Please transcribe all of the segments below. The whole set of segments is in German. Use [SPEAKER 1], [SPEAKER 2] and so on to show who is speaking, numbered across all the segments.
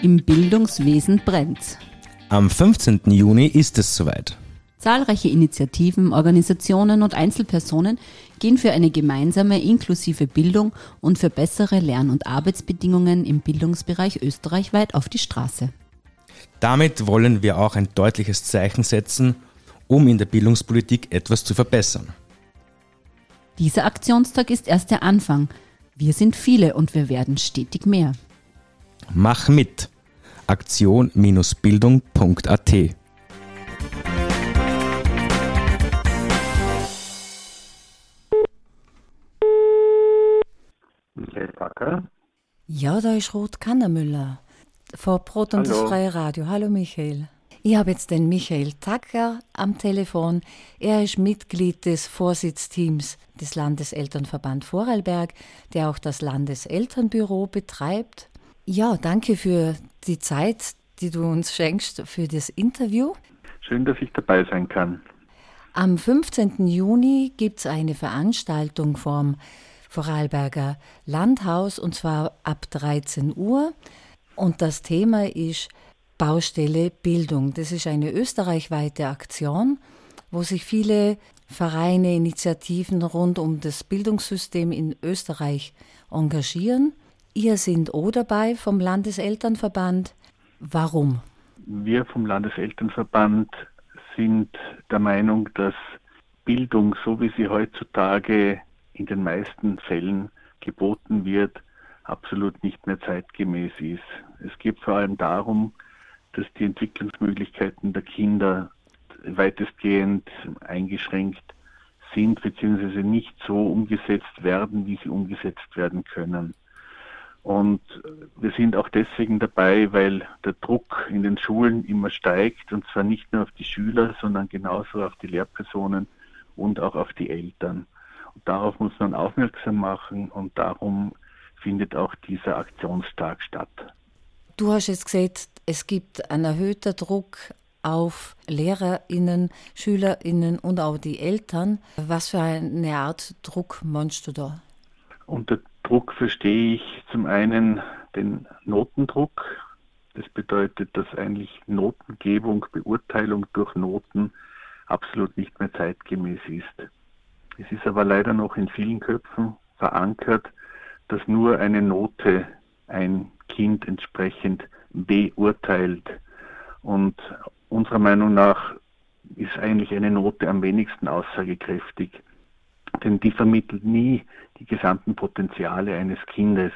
[SPEAKER 1] Im Bildungswesen brennt.
[SPEAKER 2] Am 15. Juni ist es soweit.
[SPEAKER 1] Zahlreiche Initiativen, Organisationen und Einzelpersonen gehen für eine gemeinsame inklusive Bildung und für bessere Lern- und Arbeitsbedingungen im Bildungsbereich österreichweit auf die Straße.
[SPEAKER 2] Damit wollen wir auch ein deutliches Zeichen setzen, um in der Bildungspolitik etwas zu verbessern.
[SPEAKER 1] Dieser Aktionstag ist erst der Anfang. Wir sind viele und wir werden stetig mehr.
[SPEAKER 2] Mach mit! Aktion-bildung.at
[SPEAKER 3] Michael Backer.
[SPEAKER 4] Ja, da ist Ruth Kannermüller vor Brot und
[SPEAKER 3] Hallo.
[SPEAKER 4] das Freie Radio. Hallo Michael. Ich habe jetzt den Michael Tacker am Telefon. Er ist Mitglied des Vorsitzteams des Landeselternverband Vorarlberg, der auch das Landeselternbüro betreibt. Ja, danke für die Zeit, die du uns schenkst für das Interview.
[SPEAKER 3] Schön, dass ich dabei sein kann.
[SPEAKER 4] Am 15. Juni gibt es eine Veranstaltung vom Vorarlberger Landhaus und zwar ab 13 Uhr. Und das Thema ist Baustelle Bildung. Das ist eine österreichweite Aktion, wo sich viele Vereine, Initiativen rund um das Bildungssystem in Österreich engagieren. Ihr sind auch dabei vom Landeselternverband. Warum?
[SPEAKER 3] Wir vom Landeselternverband sind der Meinung, dass Bildung, so wie sie heutzutage in den meisten Fällen geboten wird, absolut nicht mehr zeitgemäß ist. Es geht vor allem darum, dass die Entwicklungsmöglichkeiten der Kinder weitestgehend eingeschränkt sind bzw. nicht so umgesetzt werden, wie sie umgesetzt werden können. Und wir sind auch deswegen dabei, weil der Druck in den Schulen immer steigt und zwar nicht nur auf die Schüler, sondern genauso auf die Lehrpersonen und auch auf die Eltern. Und darauf muss man aufmerksam machen und darum findet auch dieser Aktionstag statt.
[SPEAKER 4] Du hast jetzt gesagt, es gibt einen erhöhten Druck auf LehrerInnen, SchülerInnen und auch die Eltern. Was für eine Art Druck meinst du da?
[SPEAKER 3] Unter Druck verstehe ich zum einen den Notendruck. Das bedeutet, dass eigentlich Notengebung, Beurteilung durch Noten absolut nicht mehr zeitgemäß ist. Es ist aber leider noch in vielen Köpfen verankert, dass nur eine Note ein Kind entsprechend beurteilt. Und unserer Meinung nach ist eigentlich eine Note am wenigsten aussagekräftig, denn die vermittelt nie die gesamten Potenziale eines Kindes.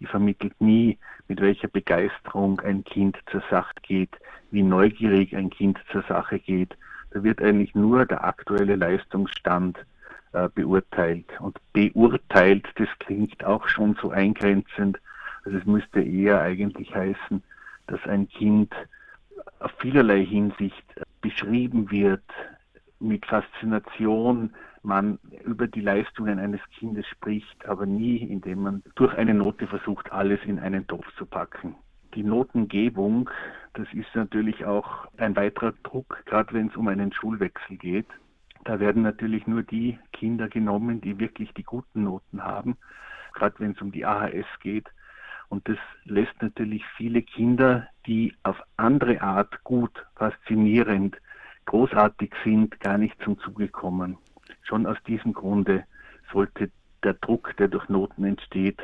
[SPEAKER 3] Die vermittelt nie, mit welcher Begeisterung ein Kind zur Sache geht, wie neugierig ein Kind zur Sache geht. Da wird eigentlich nur der aktuelle Leistungsstand äh, beurteilt. Und beurteilt, das klingt auch schon so eingrenzend. Also es müsste eher eigentlich heißen, dass ein Kind auf vielerlei Hinsicht beschrieben wird, mit Faszination man über die Leistungen eines Kindes spricht, aber nie, indem man durch eine Note versucht, alles in einen Topf zu packen. Die Notengebung, das ist natürlich auch ein weiterer Druck, gerade wenn es um einen Schulwechsel geht. Da werden natürlich nur die Kinder genommen, die wirklich die guten Noten haben, gerade wenn es um die AHS geht. Und das lässt natürlich viele Kinder, die auf andere Art gut, faszinierend, großartig sind, gar nicht zum Zuge kommen. Schon aus diesem Grunde sollte der Druck, der durch Noten entsteht,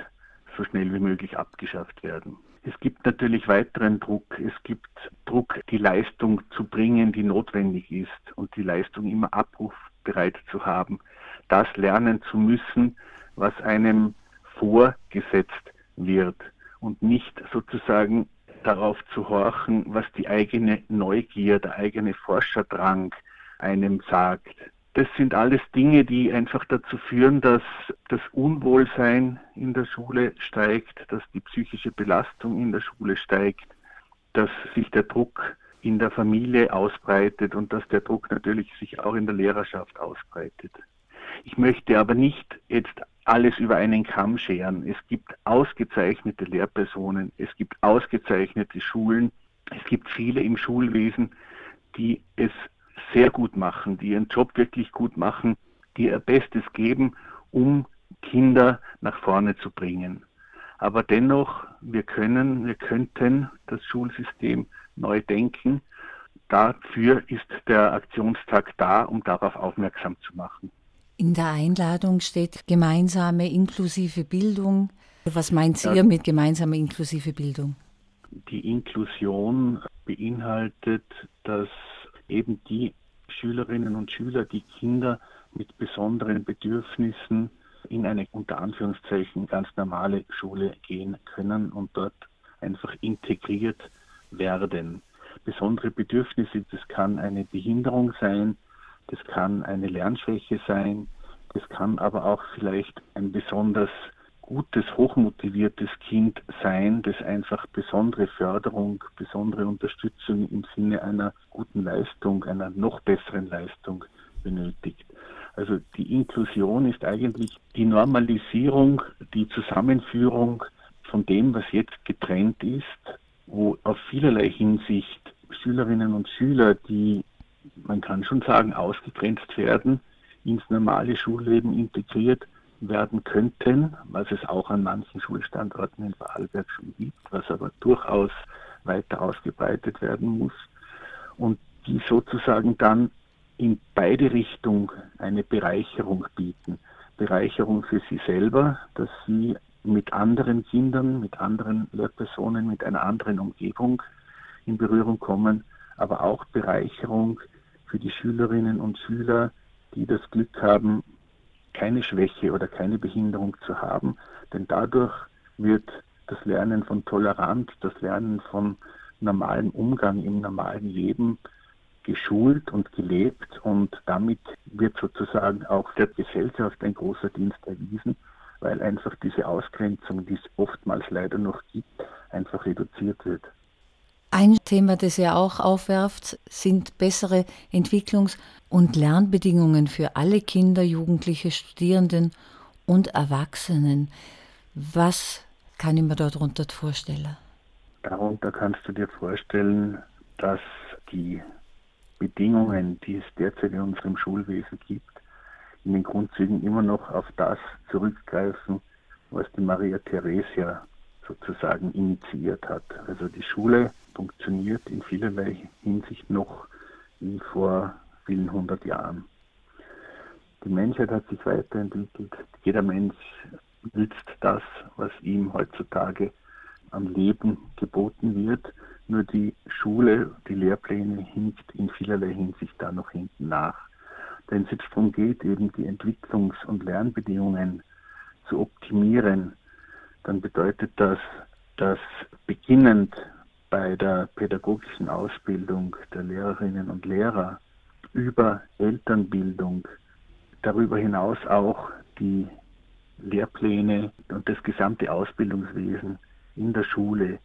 [SPEAKER 3] so schnell wie möglich abgeschafft werden. Es gibt natürlich weiteren Druck. Es gibt Druck, die Leistung zu bringen, die notwendig ist und die Leistung immer abrufbereit zu haben. Das lernen zu müssen, was einem vorgesetzt wird und nicht sozusagen darauf zu horchen, was die eigene Neugier, der eigene Forscherdrang einem sagt. Das sind alles Dinge, die einfach dazu führen, dass das Unwohlsein in der Schule steigt, dass die psychische Belastung in der Schule steigt, dass sich der Druck in der Familie ausbreitet und dass der Druck natürlich sich auch in der Lehrerschaft ausbreitet. Ich möchte aber nicht jetzt alles über einen Kamm scheren. Es gibt ausgezeichnete Lehrpersonen, es gibt ausgezeichnete Schulen, es gibt viele im Schulwesen, die es sehr gut machen, die ihren Job wirklich gut machen, die ihr Bestes geben, um Kinder nach vorne zu bringen. Aber dennoch, wir können, wir könnten das Schulsystem neu denken. Dafür ist der Aktionstag da, um darauf aufmerksam zu machen.
[SPEAKER 4] In der Einladung steht gemeinsame inklusive Bildung. Was meint ja. ihr mit gemeinsame inklusive Bildung?
[SPEAKER 3] Die Inklusion beinhaltet, dass eben die Schülerinnen und Schüler, die Kinder mit besonderen Bedürfnissen in eine unter Anführungszeichen ganz normale Schule gehen können und dort einfach integriert werden. Besondere Bedürfnisse, das kann eine Behinderung sein, das kann eine Lernschwäche sein, das kann aber auch vielleicht ein besonders gutes, hochmotiviertes Kind sein, das einfach besondere Förderung, besondere Unterstützung im Sinne einer guten Leistung, einer noch besseren Leistung benötigt. Also die Inklusion ist eigentlich die Normalisierung, die Zusammenführung von dem, was jetzt getrennt ist, wo auf vielerlei Hinsicht Schülerinnen und Schüler, die, man kann schon sagen, ausgegrenzt werden, ins normale Schulleben integriert werden könnten, was es auch an manchen Schulstandorten in Vorarlberg schon gibt, was aber durchaus weiter ausgebreitet werden muss und die sozusagen dann in beide Richtungen eine Bereicherung bieten. Bereicherung für sie selber, dass sie mit anderen Kindern, mit anderen Lehrpersonen, mit einer anderen Umgebung in Berührung kommen, aber auch Bereicherung für die Schülerinnen und Schüler, die das Glück haben, keine Schwäche oder keine Behinderung zu haben, denn dadurch wird das Lernen von Toleranz, das Lernen von normalem Umgang im normalen Leben geschult und gelebt und damit wird sozusagen auch der Gesellschaft ein großer Dienst erwiesen, weil einfach diese Ausgrenzung, die es oftmals leider noch gibt, einfach reduziert wird.
[SPEAKER 4] Ein Thema, das er auch aufwerft, sind bessere Entwicklungs- und Lernbedingungen für alle Kinder, Jugendliche, Studierenden und Erwachsenen. Was kann ich mir darunter vorstellen?
[SPEAKER 3] Darunter kannst du dir vorstellen, dass die Bedingungen, die es derzeit in unserem Schulwesen gibt, in den Grundzügen immer noch auf das zurückgreifen, was die Maria Theresia sozusagen initiiert hat. Also die Schule funktioniert in vielerlei Hinsicht noch wie vor vielen hundert Jahren. Die Menschheit hat sich weiterentwickelt. Jeder Mensch nützt das, was ihm heutzutage am Leben geboten wird. Nur die Schule, die Lehrpläne hinkt in vielerlei Hinsicht da noch hinten nach. Wenn es jetzt darum geht, eben die Entwicklungs- und Lernbedingungen zu optimieren, dann bedeutet das, dass beginnend bei der pädagogischen Ausbildung der Lehrerinnen und Lehrer über Elternbildung, darüber hinaus auch die Lehrpläne und das gesamte Ausbildungswesen in der Schule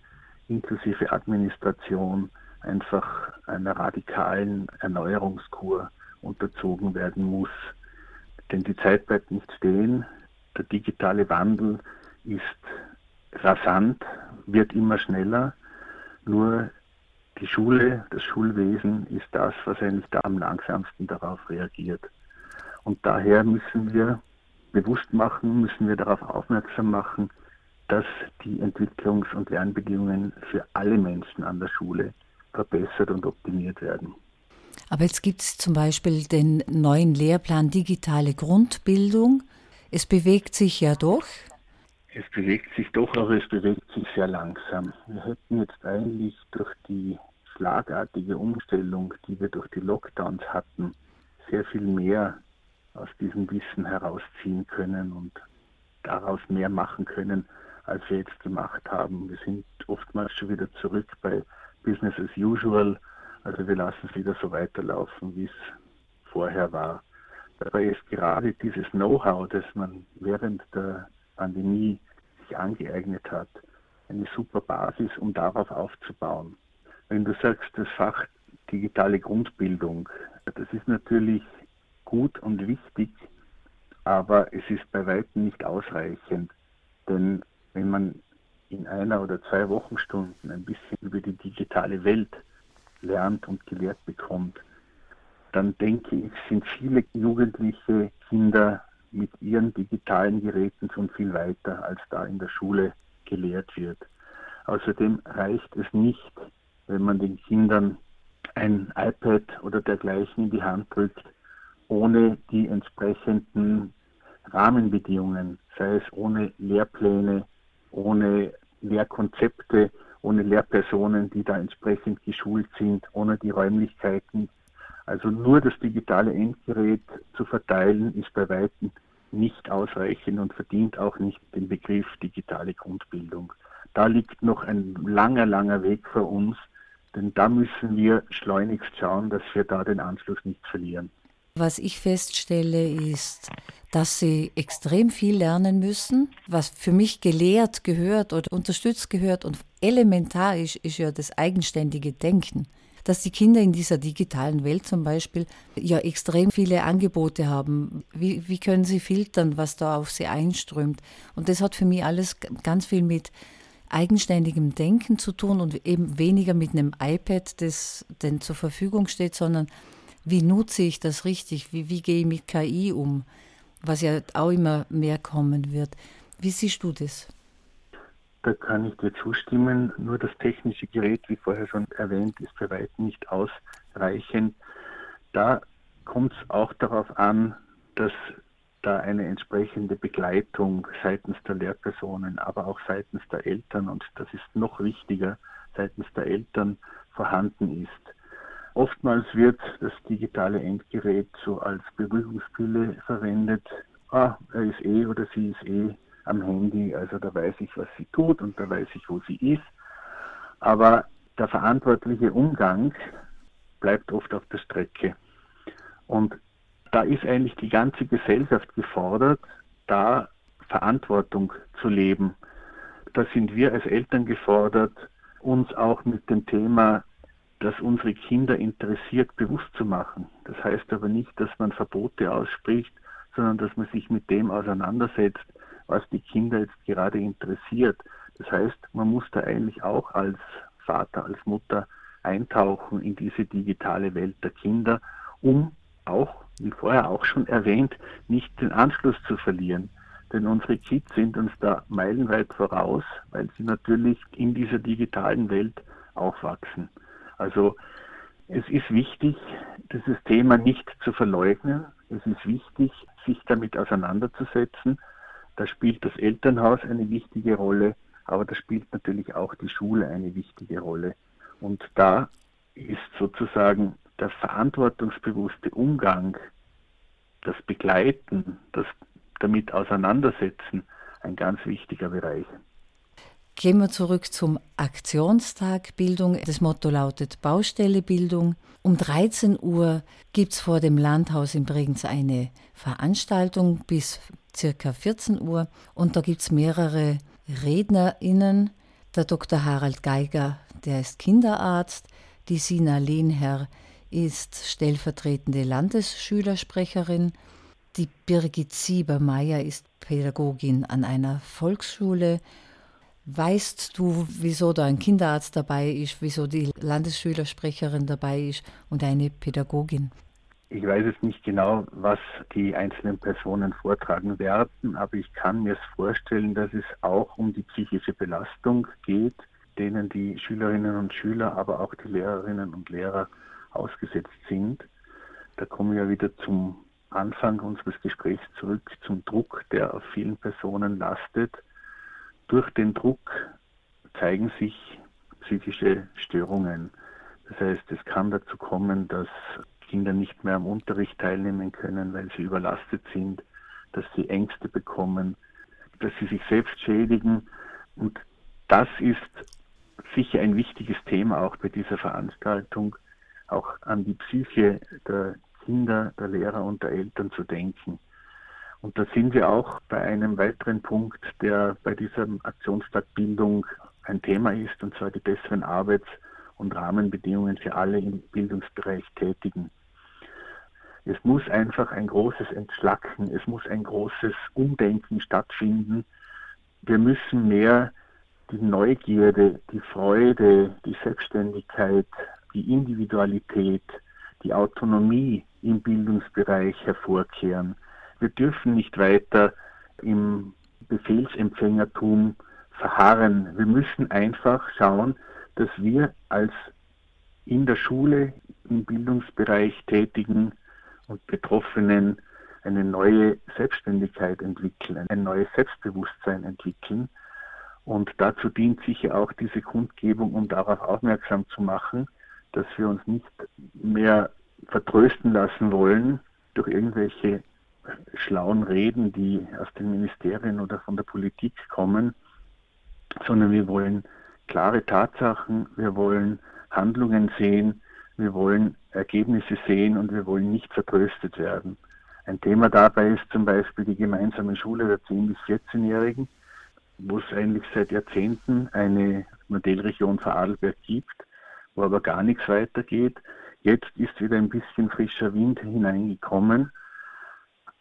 [SPEAKER 3] inklusive Administration einfach einer radikalen Erneuerungskur unterzogen werden muss. Denn die Zeit bleibt nicht stehen. Der digitale Wandel ist rasant, wird immer schneller. Nur die Schule, das Schulwesen ist das, was eigentlich da am langsamsten darauf reagiert. Und daher müssen wir bewusst machen, müssen wir darauf aufmerksam machen, dass die Entwicklungs- und Lernbedingungen für alle Menschen an der Schule verbessert und optimiert werden.
[SPEAKER 4] Aber jetzt gibt es zum Beispiel den neuen Lehrplan Digitale Grundbildung. Es bewegt sich ja doch.
[SPEAKER 3] Es bewegt sich doch, aber es bewegt sich sehr langsam. Wir hätten jetzt eigentlich durch die schlagartige Umstellung, die wir durch die Lockdowns hatten, sehr viel mehr aus diesem Wissen herausziehen können und daraus mehr machen können, als wir jetzt gemacht haben. Wir sind oftmals schon wieder zurück bei Business as usual. Also wir lassen es wieder so weiterlaufen, wie es vorher war. Dabei ist gerade dieses Know-how, das man während der Pandemie sich angeeignet hat, eine super Basis, um darauf aufzubauen. Wenn du sagst, das Fach digitale Grundbildung, das ist natürlich gut und wichtig, aber es ist bei weitem nicht ausreichend. Denn wenn man in einer oder zwei Wochenstunden ein bisschen über die digitale Welt lernt und gelehrt bekommt, dann denke ich, sind viele jugendliche Kinder mit ihren digitalen Geräten schon viel weiter, als da in der Schule gelehrt wird. Außerdem reicht es nicht, wenn man den Kindern ein iPad oder dergleichen in die Hand drückt, ohne die entsprechenden Rahmenbedingungen, sei es ohne Lehrpläne, ohne Lehrkonzepte, ohne Lehrpersonen, die da entsprechend geschult sind, ohne die Räumlichkeiten. Also nur das digitale Endgerät zu verteilen, ist bei weitem nicht ausreichend und verdient auch nicht den Begriff digitale Grundbildung. Da liegt noch ein langer, langer Weg vor uns, denn da müssen wir schleunigst schauen, dass wir da den Anschluss nicht verlieren.
[SPEAKER 4] Was ich feststelle, ist, dass sie extrem viel lernen müssen. Was für mich gelehrt gehört oder unterstützt gehört und elementar ist, ist ja das eigenständige Denken. Dass die Kinder in dieser digitalen Welt zum Beispiel ja extrem viele Angebote haben. Wie, wie können sie filtern, was da auf sie einströmt? Und das hat für mich alles ganz viel mit eigenständigem Denken zu tun und eben weniger mit einem iPad, das denn zur Verfügung steht, sondern wie nutze ich das richtig? Wie, wie gehe ich mit KI um? Was ja auch immer mehr kommen wird. Wie siehst du das?
[SPEAKER 3] Da kann ich dir zustimmen. Nur das technische Gerät, wie vorher schon erwähnt, ist für weitem nicht ausreichend. Da kommt es auch darauf an, dass da eine entsprechende Begleitung seitens der Lehrpersonen, aber auch seitens der Eltern und das ist noch wichtiger, seitens der Eltern vorhanden ist. Oftmals wird das digitale Endgerät so als Beruhigungspille verwendet. Ah, er ist eh oder sie ist eh am Handy, also da weiß ich, was sie tut und da weiß ich, wo sie ist. Aber der verantwortliche Umgang bleibt oft auf der Strecke. Und da ist eigentlich die ganze Gesellschaft gefordert, da Verantwortung zu leben. Da sind wir als Eltern gefordert, uns auch mit dem Thema, das unsere Kinder interessiert, bewusst zu machen. Das heißt aber nicht, dass man Verbote ausspricht, sondern dass man sich mit dem auseinandersetzt, was die Kinder jetzt gerade interessiert. Das heißt, man muss da eigentlich auch als Vater, als Mutter eintauchen in diese digitale Welt der Kinder, um auch, wie vorher auch schon erwähnt, nicht den Anschluss zu verlieren. Denn unsere Kids sind uns da meilenweit voraus, weil sie natürlich in dieser digitalen Welt aufwachsen. Also es ist wichtig, dieses Thema nicht zu verleugnen. Es ist wichtig, sich damit auseinanderzusetzen. Da spielt das Elternhaus eine wichtige Rolle, aber da spielt natürlich auch die Schule eine wichtige Rolle. Und da ist sozusagen der verantwortungsbewusste Umgang, das Begleiten, das damit Auseinandersetzen ein ganz wichtiger Bereich.
[SPEAKER 4] Gehen wir zurück zum Aktionstag Bildung. Das Motto lautet Baustelle Bildung. Um 13 Uhr gibt es vor dem Landhaus in Bregenz eine Veranstaltung bis circa 14 Uhr und da gibt es mehrere RednerInnen. Der Dr. Harald Geiger, der ist Kinderarzt, die Sina Lehnherr ist stellvertretende Landesschülersprecherin. Die Birgit Sieber-Meyer ist Pädagogin an einer Volksschule. Weißt du, wieso da ein Kinderarzt dabei ist, wieso die Landesschülersprecherin dabei ist und eine Pädagogin?
[SPEAKER 3] Ich weiß jetzt nicht genau, was die einzelnen Personen vortragen werden, aber ich kann mir vorstellen, dass es auch um die psychische Belastung geht, denen die Schülerinnen und Schüler, aber auch die Lehrerinnen und Lehrer ausgesetzt sind. Da kommen wir wieder zum Anfang unseres Gesprächs zurück, zum Druck, der auf vielen Personen lastet. Durch den Druck zeigen sich psychische Störungen. Das heißt, es kann dazu kommen, dass Kinder nicht mehr am Unterricht teilnehmen können, weil sie überlastet sind, dass sie Ängste bekommen, dass sie sich selbst schädigen. Und das ist sicher ein wichtiges Thema auch bei dieser Veranstaltung, auch an die Psyche der Kinder, der Lehrer und der Eltern zu denken. Und da sind wir auch bei einem weiteren Punkt, der bei dieser Aktionstag Bildung ein Thema ist, und zwar die besseren Arbeits- und Rahmenbedingungen für alle im Bildungsbereich Tätigen. Es muss einfach ein großes Entschlacken, es muss ein großes Umdenken stattfinden. Wir müssen mehr die Neugierde, die Freude, die Selbstständigkeit die Individualität, die Autonomie im Bildungsbereich hervorkehren. Wir dürfen nicht weiter im Befehlsempfängertum verharren. Wir müssen einfach schauen, dass wir als in der Schule, im Bildungsbereich tätigen und Betroffenen eine neue Selbstständigkeit entwickeln, ein neues Selbstbewusstsein entwickeln. Und dazu dient sicher auch diese Kundgebung, um darauf aufmerksam zu machen, dass wir uns nicht mehr vertrösten lassen wollen durch irgendwelche schlauen Reden, die aus den Ministerien oder von der Politik kommen, sondern wir wollen klare Tatsachen, wir wollen Handlungen sehen, wir wollen Ergebnisse sehen und wir wollen nicht vertröstet werden. Ein Thema dabei ist zum Beispiel die gemeinsame Schule der 10- bis 14-Jährigen, wo es eigentlich seit Jahrzehnten eine Modellregion Vorarlberg gibt, wo aber gar nichts weitergeht. Jetzt ist wieder ein bisschen frischer Wind hineingekommen.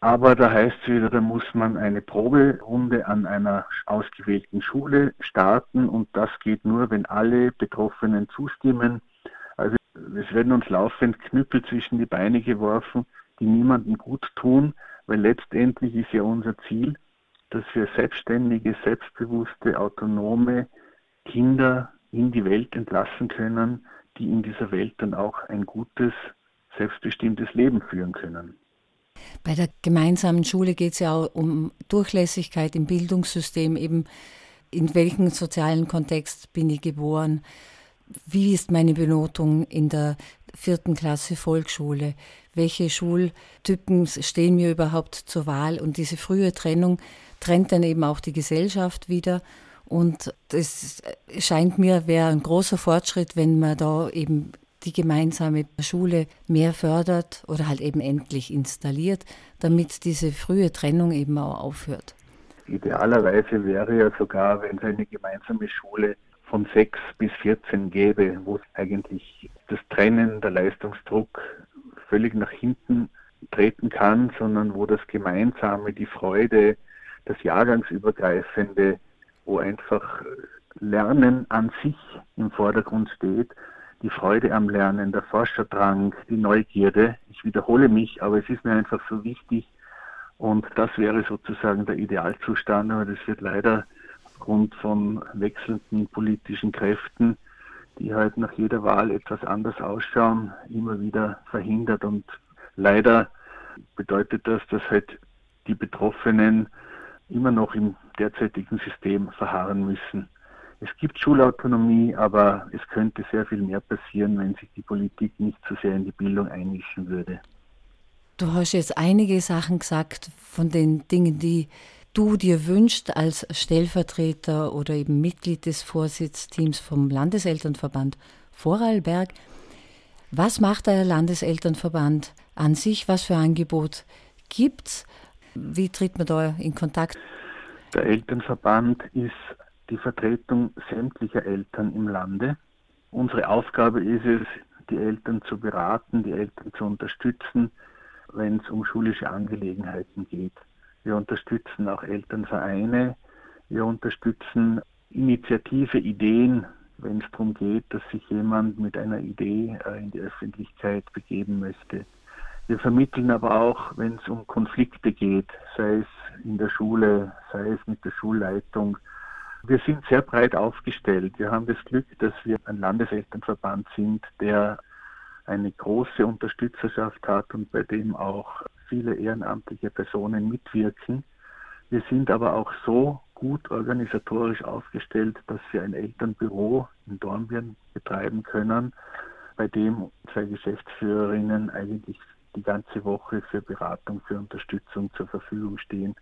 [SPEAKER 3] Aber da heißt es wieder, da muss man eine Proberunde an einer ausgewählten Schule starten und das geht nur, wenn alle Betroffenen zustimmen. Also es werden uns laufend Knüppel zwischen die Beine geworfen, die niemandem gut tun, weil letztendlich ist ja unser Ziel, dass wir selbstständige, selbstbewusste, autonome Kinder in die Welt entlassen können, die in dieser Welt dann auch ein gutes, selbstbestimmtes Leben führen können.
[SPEAKER 4] Bei der gemeinsamen Schule geht es ja auch um Durchlässigkeit im Bildungssystem, eben in welchem sozialen Kontext bin ich geboren, wie ist meine Benotung in der vierten Klasse Volksschule, welche Schultypen stehen mir überhaupt zur Wahl? Und diese frühe Trennung trennt dann eben auch die Gesellschaft wieder. Und es scheint mir, wäre ein großer Fortschritt, wenn man da eben die gemeinsame Schule mehr fördert oder halt eben endlich installiert, damit diese frühe Trennung eben auch aufhört.
[SPEAKER 3] Idealerweise wäre ja sogar, wenn es eine gemeinsame Schule von 6 bis 14 gäbe, wo eigentlich das Trennen, der Leistungsdruck völlig nach hinten treten kann, sondern wo das Gemeinsame, die Freude, das Jahrgangsübergreifende wo einfach Lernen an sich im Vordergrund steht, die Freude am Lernen, der Forscherdrang, die Neugierde. Ich wiederhole mich, aber es ist mir einfach so wichtig und das wäre sozusagen der Idealzustand, aber das wird leider aufgrund von wechselnden politischen Kräften, die halt nach jeder Wahl etwas anders ausschauen, immer wieder verhindert und leider bedeutet das, dass halt die Betroffenen immer noch im derzeitigen System verharren müssen. Es gibt Schulautonomie, aber es könnte sehr viel mehr passieren, wenn sich die Politik nicht so sehr in die Bildung einmischen würde.
[SPEAKER 4] Du hast jetzt einige Sachen gesagt von den Dingen, die du dir wünschst als Stellvertreter oder eben Mitglied des Vorsitzteams vom Landeselternverband Vorarlberg. Was macht der Landeselternverband an sich? Was für Angebot gibt es? Wie tritt man da in Kontakt?
[SPEAKER 3] Der Elternverband ist die Vertretung sämtlicher Eltern im Lande. Unsere Aufgabe ist es, die Eltern zu beraten, die Eltern zu unterstützen, wenn es um schulische Angelegenheiten geht. Wir unterstützen auch Elternvereine, wir unterstützen Initiative, Ideen, wenn es darum geht, dass sich jemand mit einer Idee äh, in die Öffentlichkeit begeben möchte. Wir vermitteln aber auch, wenn es um Konflikte geht, sei es in der Schule, sei es mit der Schulleitung. Wir sind sehr breit aufgestellt. Wir haben das Glück, dass wir ein Landeselternverband sind, der eine große Unterstützerschaft hat und bei dem auch viele ehrenamtliche Personen mitwirken. Wir sind aber auch so gut organisatorisch aufgestellt, dass wir ein Elternbüro in Dornbirn betreiben können, bei dem zwei Geschäftsführerinnen eigentlich die ganze Woche für Beratung, für Unterstützung zur Verfügung stehen,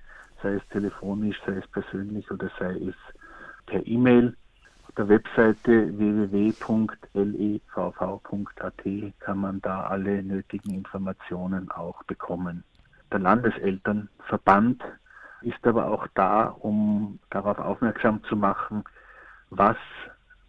[SPEAKER 3] sei es telefonisch, sei es persönlich oder sei es per E-Mail. Auf der Webseite www.levv.at kann man da alle nötigen Informationen auch bekommen. Der Landeselternverband ist aber auch da, um darauf aufmerksam zu machen, was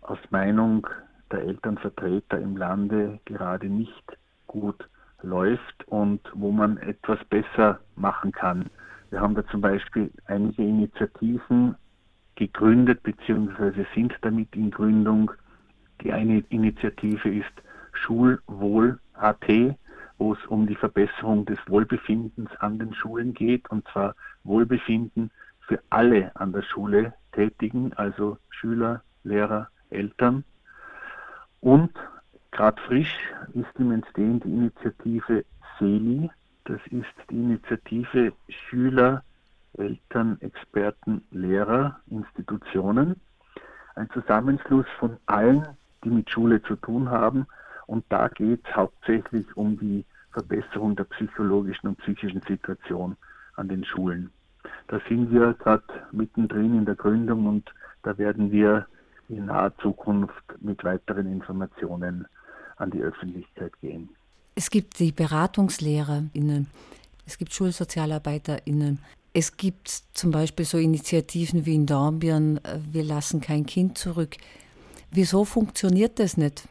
[SPEAKER 3] aus Meinung der Elternvertreter im Lande gerade nicht gut läuft und wo man etwas besser machen kann. Wir haben da zum Beispiel einige Initiativen gegründet bzw. sind damit in Gründung. Die eine Initiative ist Schulwohl.at, wo es um die Verbesserung des Wohlbefindens an den Schulen geht, und zwar Wohlbefinden für alle an der Schule, tätigen, also Schüler, Lehrer, Eltern. Und gerade frisch ist im Entstehen die Initiative SELI. Das ist die Initiative Schüler, Eltern, Experten, Lehrer, Institutionen. Ein Zusammenschluss von allen, die mit Schule zu tun haben. Und da geht es hauptsächlich um die Verbesserung der psychologischen und psychischen Situation an den Schulen. Da sind wir gerade mittendrin in der Gründung und da werden wir in naher Zukunft mit weiteren Informationen an die Öffentlichkeit gehen.
[SPEAKER 4] Es gibt die BeratungslehrerInnen, es gibt SchulsozialarbeiterInnen, es gibt zum Beispiel so Initiativen wie in Dornbirn, äh, wir lassen kein Kind zurück. Wieso funktioniert das nicht?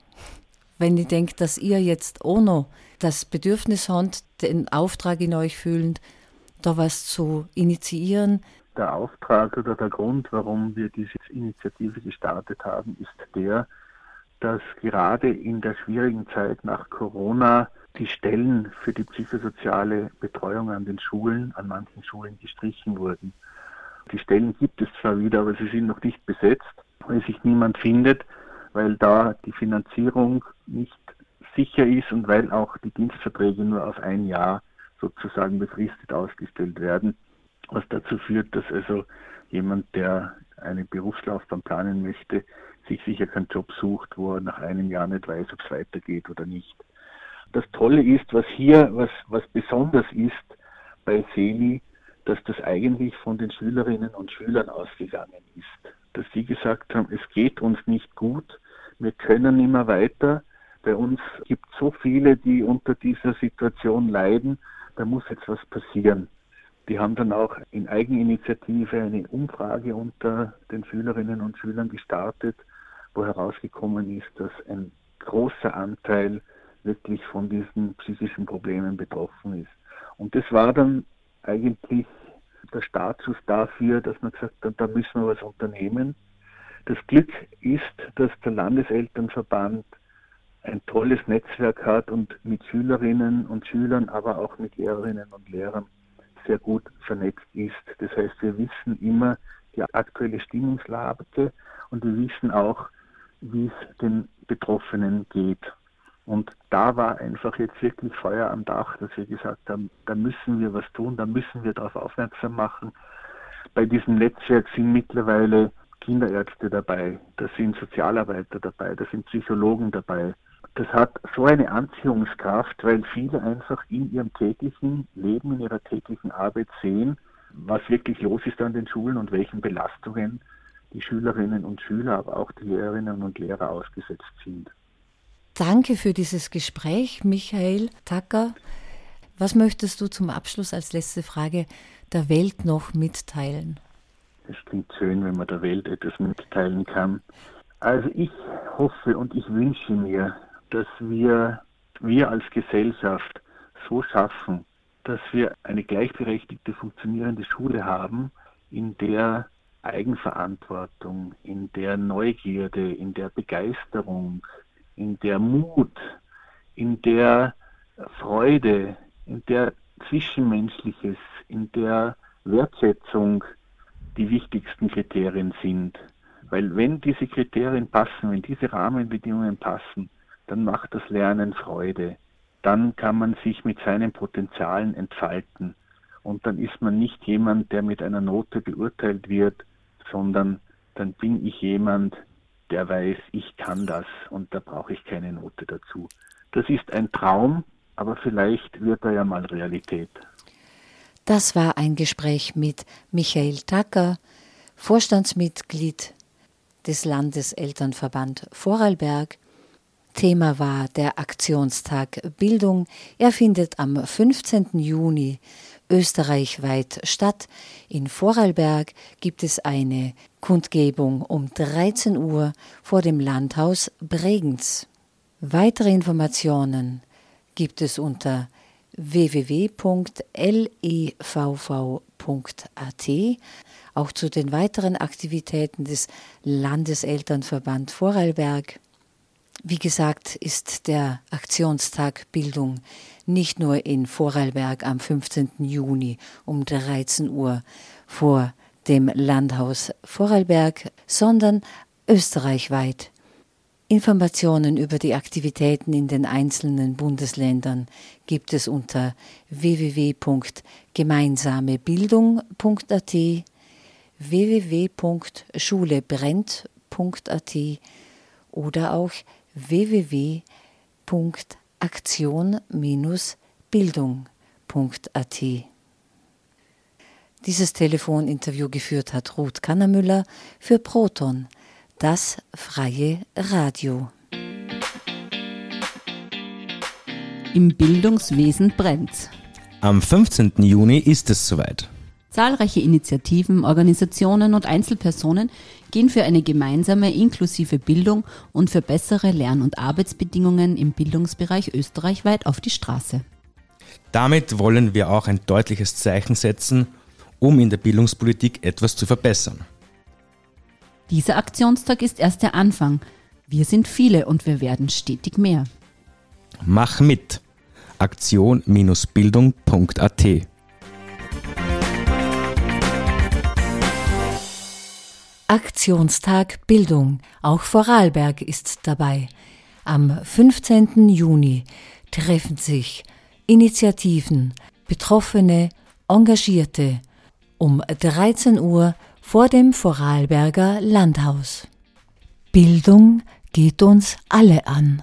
[SPEAKER 4] Wenn ich denke, dass ihr jetzt auch noch das Bedürfnis habt, den Auftrag in euch fühlend, da was zu initiieren.
[SPEAKER 3] Der Auftrag oder der Grund, warum wir diese Initiative gestartet haben, ist der, dass gerade in der schwierigen Zeit nach Corona die Stellen für die psychosoziale Betreuung an den Schulen, an manchen Schulen gestrichen wurden. Die Stellen gibt es zwar wieder, aber sie sind noch nicht besetzt, weil sich niemand findet, weil da die Finanzierung nicht sicher ist und weil auch die Dienstverträge nur auf ein Jahr sozusagen befristet ausgestellt werden, was dazu führt, dass also jemand, der eine Berufslaufbahn planen möchte, sich sicher keinen Job sucht, wo er nach einem Jahr nicht weiß, ob es weitergeht oder nicht. Das Tolle ist, was hier, was, was besonders ist bei Seli, dass das eigentlich von den Schülerinnen und Schülern ausgegangen ist. Dass sie gesagt haben, es geht uns nicht gut, wir können immer weiter. Bei uns gibt es so viele, die unter dieser Situation leiden da muss jetzt was passieren. Die haben dann auch in Eigeninitiative eine Umfrage unter den Schülerinnen und Schülern gestartet, wo herausgekommen ist, dass ein großer Anteil wirklich von diesen psychischen Problemen betroffen ist. Und das war dann eigentlich der Startschuss dafür, dass man gesagt hat, da müssen wir was unternehmen. Das Glück ist, dass der Landeselternverband ein tolles Netzwerk hat und mit Schülerinnen und Schülern, aber auch mit Lehrerinnen und Lehrern sehr gut vernetzt ist. Das heißt, wir wissen immer die aktuelle Stimmungslage und wir wissen auch, wie es den Betroffenen geht. Und da war einfach jetzt wirklich Feuer am Dach, dass wir gesagt haben, da müssen wir was tun, da müssen wir darauf aufmerksam machen. Bei diesem Netzwerk sind mittlerweile Kinderärzte dabei, da sind Sozialarbeiter dabei, da sind Psychologen dabei, das hat so eine Anziehungskraft, weil viele einfach in ihrem täglichen Leben, in ihrer täglichen Arbeit sehen, was wirklich los ist an den Schulen und welchen Belastungen die Schülerinnen und Schüler, aber auch die Lehrerinnen und Lehrer ausgesetzt sind.
[SPEAKER 4] Danke für dieses Gespräch, Michael Tacker. Was möchtest du zum Abschluss als letzte Frage der Welt noch mitteilen?
[SPEAKER 3] Es klingt schön, wenn man der Welt etwas mitteilen kann. Also ich hoffe und ich wünsche mir, dass wir, wir als Gesellschaft so schaffen, dass wir eine gleichberechtigte, funktionierende Schule haben, in der Eigenverantwortung, in der Neugierde, in der Begeisterung, in der Mut, in der Freude, in der Zwischenmenschliches, in der Wertschätzung die wichtigsten Kriterien sind. Weil wenn diese Kriterien passen, wenn diese Rahmenbedingungen passen, dann macht das Lernen Freude. Dann kann man sich mit seinen Potenzialen entfalten. Und dann ist man nicht jemand, der mit einer Note beurteilt wird, sondern dann bin ich jemand, der weiß, ich kann das und da brauche ich keine Note dazu. Das ist ein Traum, aber vielleicht wird er ja mal Realität.
[SPEAKER 4] Das war ein Gespräch mit Michael Tacker, Vorstandsmitglied des Landeselternverband Vorarlberg Thema war der Aktionstag Bildung. Er findet am 15. Juni österreichweit statt. In Vorarlberg gibt es eine Kundgebung um 13 Uhr vor dem Landhaus Bregenz. Weitere Informationen gibt es unter www.levv.at. Auch zu den weiteren Aktivitäten des Landeselternverband Vorarlberg wie gesagt, ist der Aktionstag Bildung nicht nur in Vorarlberg am 15. Juni um 13 Uhr vor dem Landhaus Vorarlberg, sondern österreichweit. Informationen über die Aktivitäten in den einzelnen Bundesländern gibt es unter www.gemeinsamebildung.at, www.schulebrennt.at oder auch www.aktion-bildung.at. Dieses Telefoninterview geführt hat Ruth Kannermüller für Proton das freie Radio.
[SPEAKER 1] Im Bildungswesen brennt.
[SPEAKER 2] Am 15. Juni ist es soweit.
[SPEAKER 1] Zahlreiche Initiativen, Organisationen und Einzelpersonen gehen für eine gemeinsame inklusive Bildung und für bessere Lern- und Arbeitsbedingungen im Bildungsbereich österreichweit auf die Straße.
[SPEAKER 2] Damit wollen wir auch ein deutliches Zeichen setzen, um in der Bildungspolitik etwas zu verbessern.
[SPEAKER 1] Dieser Aktionstag ist erst der Anfang. Wir sind viele und wir werden stetig mehr.
[SPEAKER 2] Mach mit. Aktion-bildung.at
[SPEAKER 4] Aktionstag Bildung. Auch Vorarlberg ist dabei. Am 15. Juni treffen sich Initiativen, Betroffene, Engagierte um 13 Uhr vor dem Vorarlberger Landhaus. Bildung geht uns alle an.